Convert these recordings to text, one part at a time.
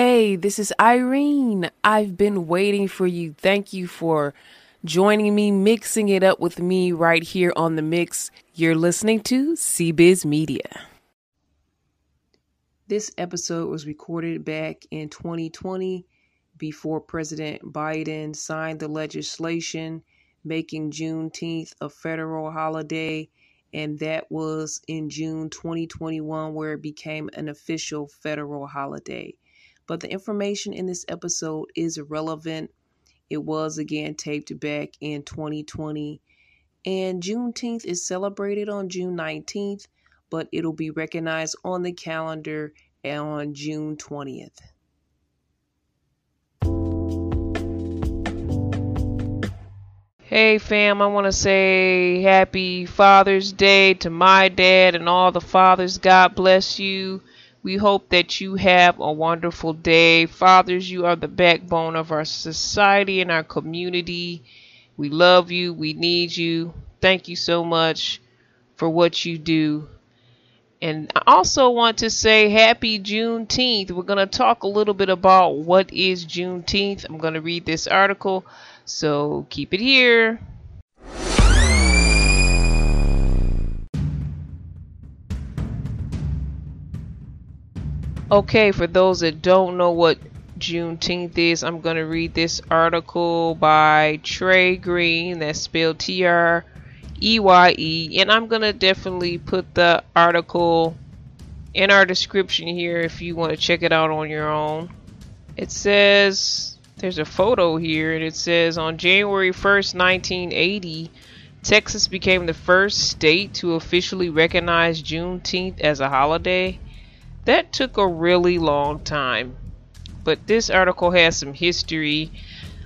Hey, this is Irene. I've been waiting for you. Thank you for joining me, mixing it up with me right here on the mix. You're listening to CBiz Media. This episode was recorded back in 2020 before President Biden signed the legislation making Juneteenth a federal holiday, and that was in June 2021 where it became an official federal holiday. But the information in this episode is irrelevant. It was again taped back in 2020. And Juneteenth is celebrated on June 19th, but it'll be recognized on the calendar on June 20th. Hey fam, I want to say happy Father's Day to my dad and all the fathers. God bless you. We hope that you have a wonderful day. Fathers, you are the backbone of our society and our community. We love you. We need you. Thank you so much for what you do. And I also want to say happy Juneteenth. We're going to talk a little bit about what is Juneteenth. I'm going to read this article, so keep it here. Okay, for those that don't know what Juneteenth is, I'm going to read this article by Treye Green, that's spelled T R E Y E, and I'm going to definitely put the article in our description here if you want to check it out on your own. It says there's a photo here, and it says on January 1st, 1980, Texas became the first state to officially recognize Juneteenth as a holiday. That took a really long time. But this article has some history.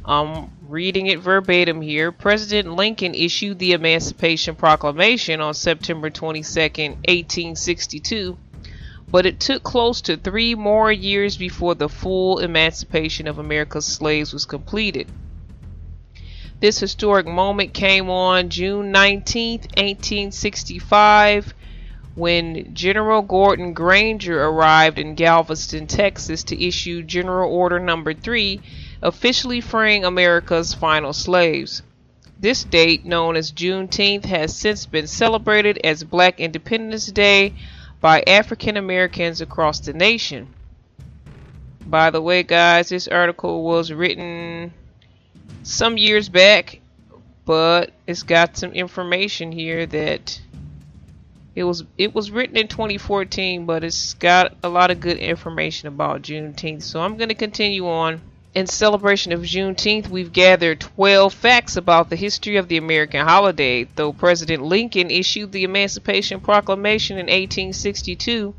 Um, reading it verbatim here, President Lincoln issued the Emancipation Proclamation on September 22, 1862, but it took close to three more years before the full emancipation of America's slaves was completed. This historic moment came on June 19, 1865, when General Gordon Granger arrived in Galveston, Texas to issue General Order Number 3, officially freeing America's final slaves. This date, known as Juneteenth, has since been celebrated as Black Independence Day by African Americans across the nation. By the way, guys, this article was written some years back, but it's got some information here that it was it was written in 2014, but it's got a lot of good information about Juneteenth. So I'm going to continue on. In celebration of Juneteenth, we've gathered 12 facts about the history of the American holiday. Though President Lincoln issued the Emancipation Proclamation in 1862,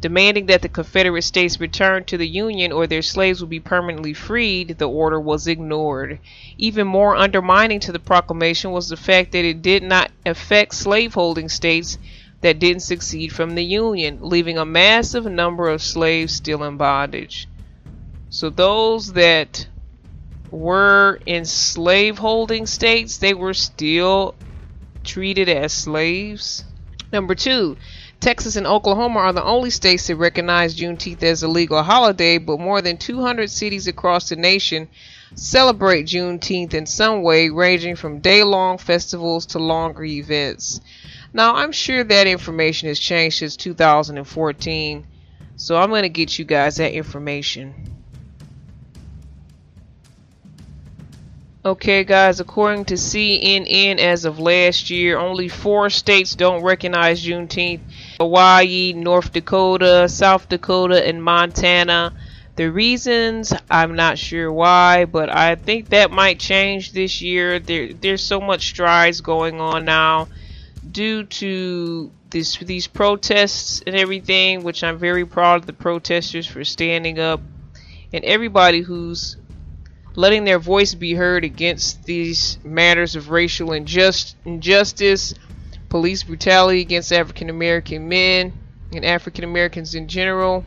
demanding that the Confederate States return to the Union or their slaves would be permanently freed, the order was ignored. Even more undermining to the proclamation was the fact that it did not affect slaveholding states that didn't succeed from the Union, leaving a massive number of slaves still in bondage. So those that were in slaveholding states, they were still treated as slaves. Number two, Texas and Oklahoma are the only states that recognize Juneteenth as a legal holiday, but more than 200 cities across the nation celebrate Juneteenth in some way, ranging from day long festivals to longer events. Now, I'm sure that information has changed since 2014, so I'm going to get you guys that information. Okay, guys, according to CNN, as of last year, only four states don't recognize Juneteenth Hawaii, North Dakota, South Dakota, and Montana. The reasons, I'm not sure why, but I think that might change this year. There, there's so much strides going on now due to this these protests and everything, which I'm very proud of the protesters for standing up and everybody who's letting their voice be heard against these matters of racial injust, injustice, police brutality against African American men and African Americans in general.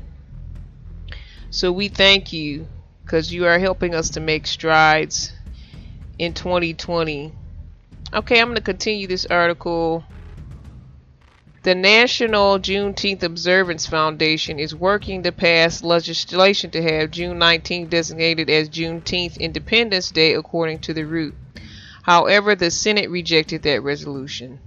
So we thank you because you are helping us to make strides in 2020. Okay, I'm going to continue this article The National Juneteenth Observance Foundation is working to pass legislation to have June 19 designated as Juneteenth Independence Day according to the root. However, the Senate rejected that resolution.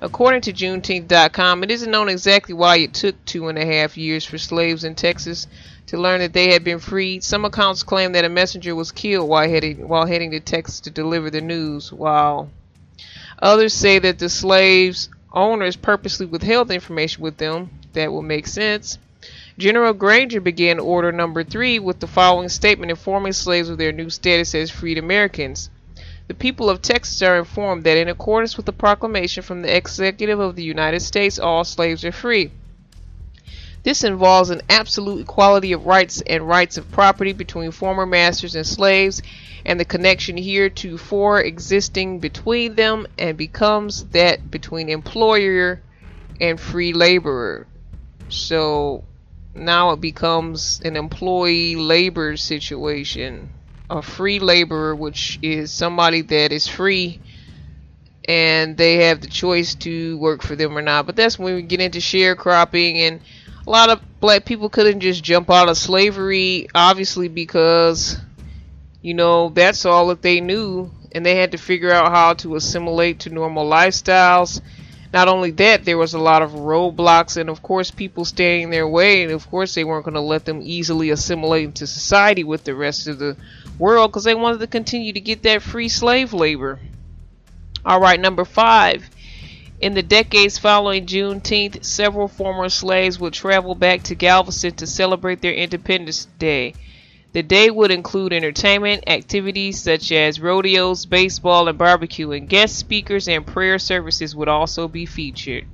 According to Juneteenth.com, it isn't known exactly why it took two and a half years for slaves in Texas to learn that they had been freed. Some accounts claim that a messenger was killed while heading, while heading to Texas to deliver the news, while others say that the slaves owners purposely withheld information with them. That will make sense. General Granger began Order Number 3 with the following statement informing slaves of their new status as freed Americans. The people of Texas are informed that in accordance with the proclamation from the Executive of the United States, all slaves are free. This involves an absolute equality of rights and rights of property between former masters and slaves and the connection here to heretofore existing between them and becomes that between employer and free laborer. So now it becomes an employee labor situation. A free laborer, which is somebody that is free and they have the choice to work for them or not. But that's when we get into sharecropping and a lot of black people couldn't just jump out of slavery obviously because you know, that's all that they knew, and they had to figure out how to assimilate to normal lifestyles. Not only that, there was a lot of roadblocks, and of course, people standing their way, and of course, they weren't going to let them easily assimilate into society with the rest of the world because they wanted to continue to get that free slave labor. All right, number five. In the decades following Juneteenth, several former slaves would travel back to Galveston to celebrate their Independence Day. The day would include entertainment activities such as rodeos, baseball, and barbecue, and guest speakers and prayer services would also be featured.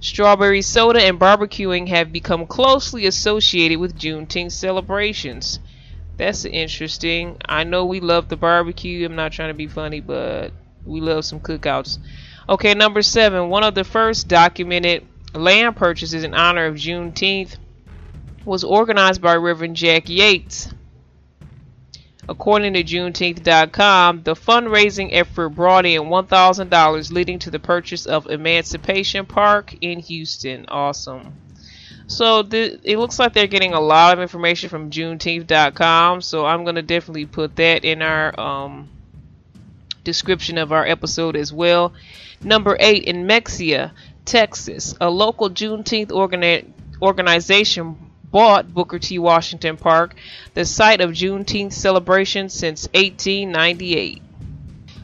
Strawberry soda and barbecuing have become closely associated with Juneteenth celebrations. That's interesting. I know we love the barbecue. I'm not trying to be funny, but we love some cookouts. Okay, number seven. One of the first documented land purchases in honor of Juneteenth was organized by Reverend Jack Yates. According to Juneteenth.com, the fundraising effort brought in $1,000, leading to the purchase of Emancipation Park in Houston. Awesome. So it looks like they're getting a lot of information from Juneteenth.com. So I'm going to definitely put that in our um, description of our episode as well. Number eight in Mexia, Texas, a local Juneteenth organi- organization bought Booker T. Washington Park, the site of Juneteenth celebrations since 1898.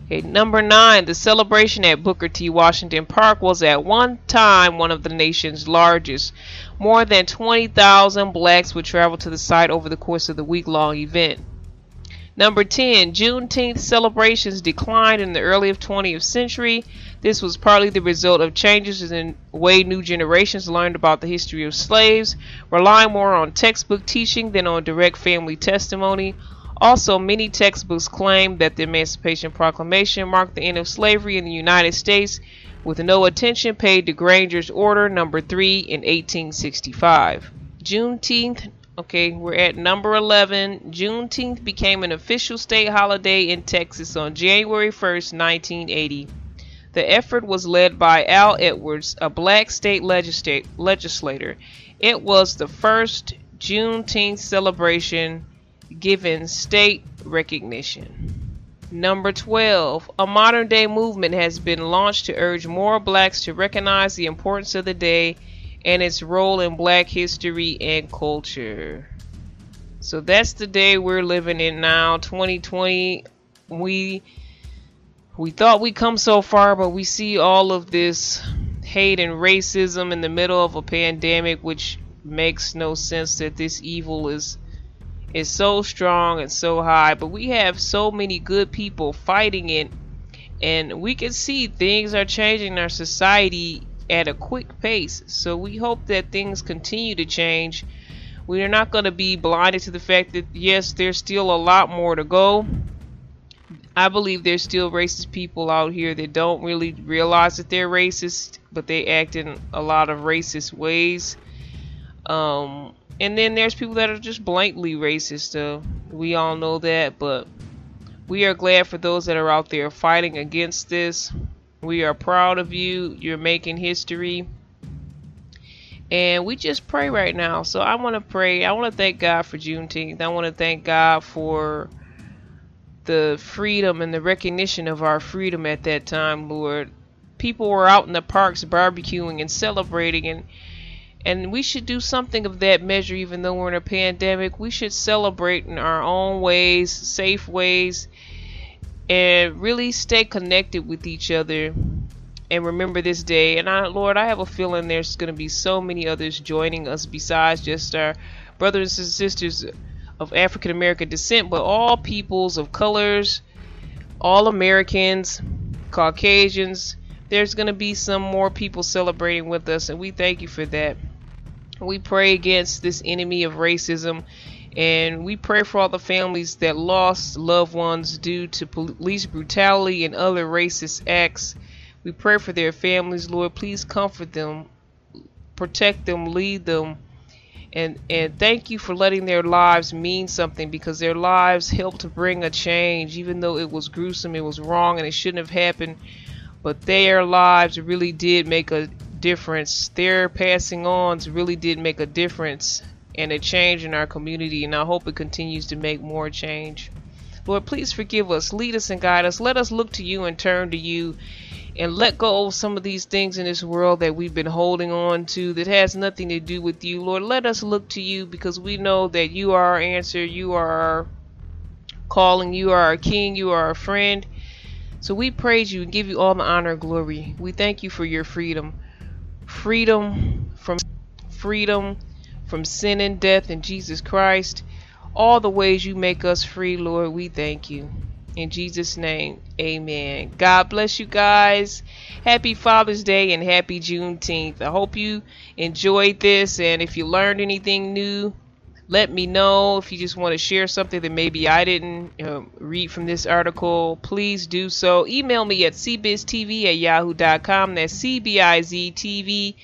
Okay, number nine, the celebration at Booker T. Washington Park was at one time one of the nation's largest. More than 20,000 blacks would travel to the site over the course of the week long event. Number 10, Juneteenth celebrations declined in the early 20th century. This was partly the result of changes in the way new generations learned about the history of slaves, relying more on textbook teaching than on direct family testimony. Also, many textbooks claim that the Emancipation Proclamation marked the end of slavery in the United States, with no attention paid to Granger's Order Number 3 in 1865. Juneteenth Okay, we're at number 11. Juneteenth became an official state holiday in Texas on January 1st, 1980. The effort was led by Al Edwards, a black state legislator. It was the first Juneteenth celebration given state recognition. Number 12. A modern day movement has been launched to urge more blacks to recognize the importance of the day and its role in black history and culture. So that's the day we're living in now, 2020. We we thought we come so far, but we see all of this hate and racism in the middle of a pandemic, which makes no sense that this evil is is so strong and so high. But we have so many good people fighting it, and we can see things are changing in our society at a quick pace. So we hope that things continue to change. We are not going to be blinded to the fact that, yes, there's still a lot more to go. I believe there's still racist people out here that don't really realize that they're racist, but they act in a lot of racist ways. Um, and then there's people that are just blatantly racist. Uh, we all know that, but we are glad for those that are out there fighting against this. We are proud of you. You're making history. And we just pray right now. So I want to pray. I want to thank God for Juneteenth. I want to thank God for the freedom and the recognition of our freedom at that time, Lord. People were out in the parks barbecuing and celebrating and and we should do something of that measure even though we're in a pandemic. We should celebrate in our own ways, safe ways, and really stay connected with each other and remember this day. And I, Lord, I have a feeling there's going to be so many others joining us besides just our brothers and sisters of African American descent, but all peoples of colors, all Americans, Caucasians. There's going to be some more people celebrating with us, and we thank you for that. We pray against this enemy of racism, and we pray for all the families that lost loved ones due to police brutality and other racist acts. We pray for their families, Lord. Please comfort them, protect them, lead them and and thank you for letting their lives mean something because their lives helped to bring a change even though it was gruesome it was wrong and it shouldn't have happened but their lives really did make a difference their passing ons really did make a difference and a change in our community and I hope it continues to make more change Lord please forgive us lead us and guide us let us look to you and turn to you and let go of some of these things in this world that we've been holding on to that has nothing to do with you. Lord, let us look to you because we know that you are our answer, you are our calling, you are our king, you are our friend. So we praise you and give you all the honor and glory. We thank you for your freedom. Freedom from freedom from sin and death in Jesus Christ. All the ways you make us free, Lord, we thank you. In Jesus' name, amen. God bless you guys. Happy Father's Day and happy Juneteenth. I hope you enjoyed this. And if you learned anything new, let me know. If you just want to share something that maybe I didn't uh, read from this article, please do so. Email me at cbiztv at yahoo.com. That's cbiztv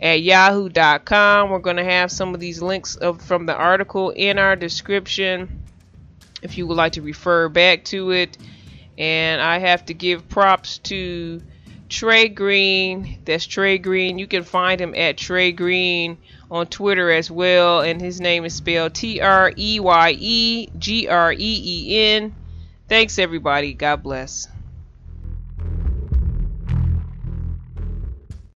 at yahoo.com. We're going to have some of these links of, from the article in our description if you would like to refer back to it. And I have to give props to Treye Green. That's Treye Green. You can find him at Treye Green on Twitter as well. And his name is spelled T R E Y E G R E E N. Thanks, everybody. God bless.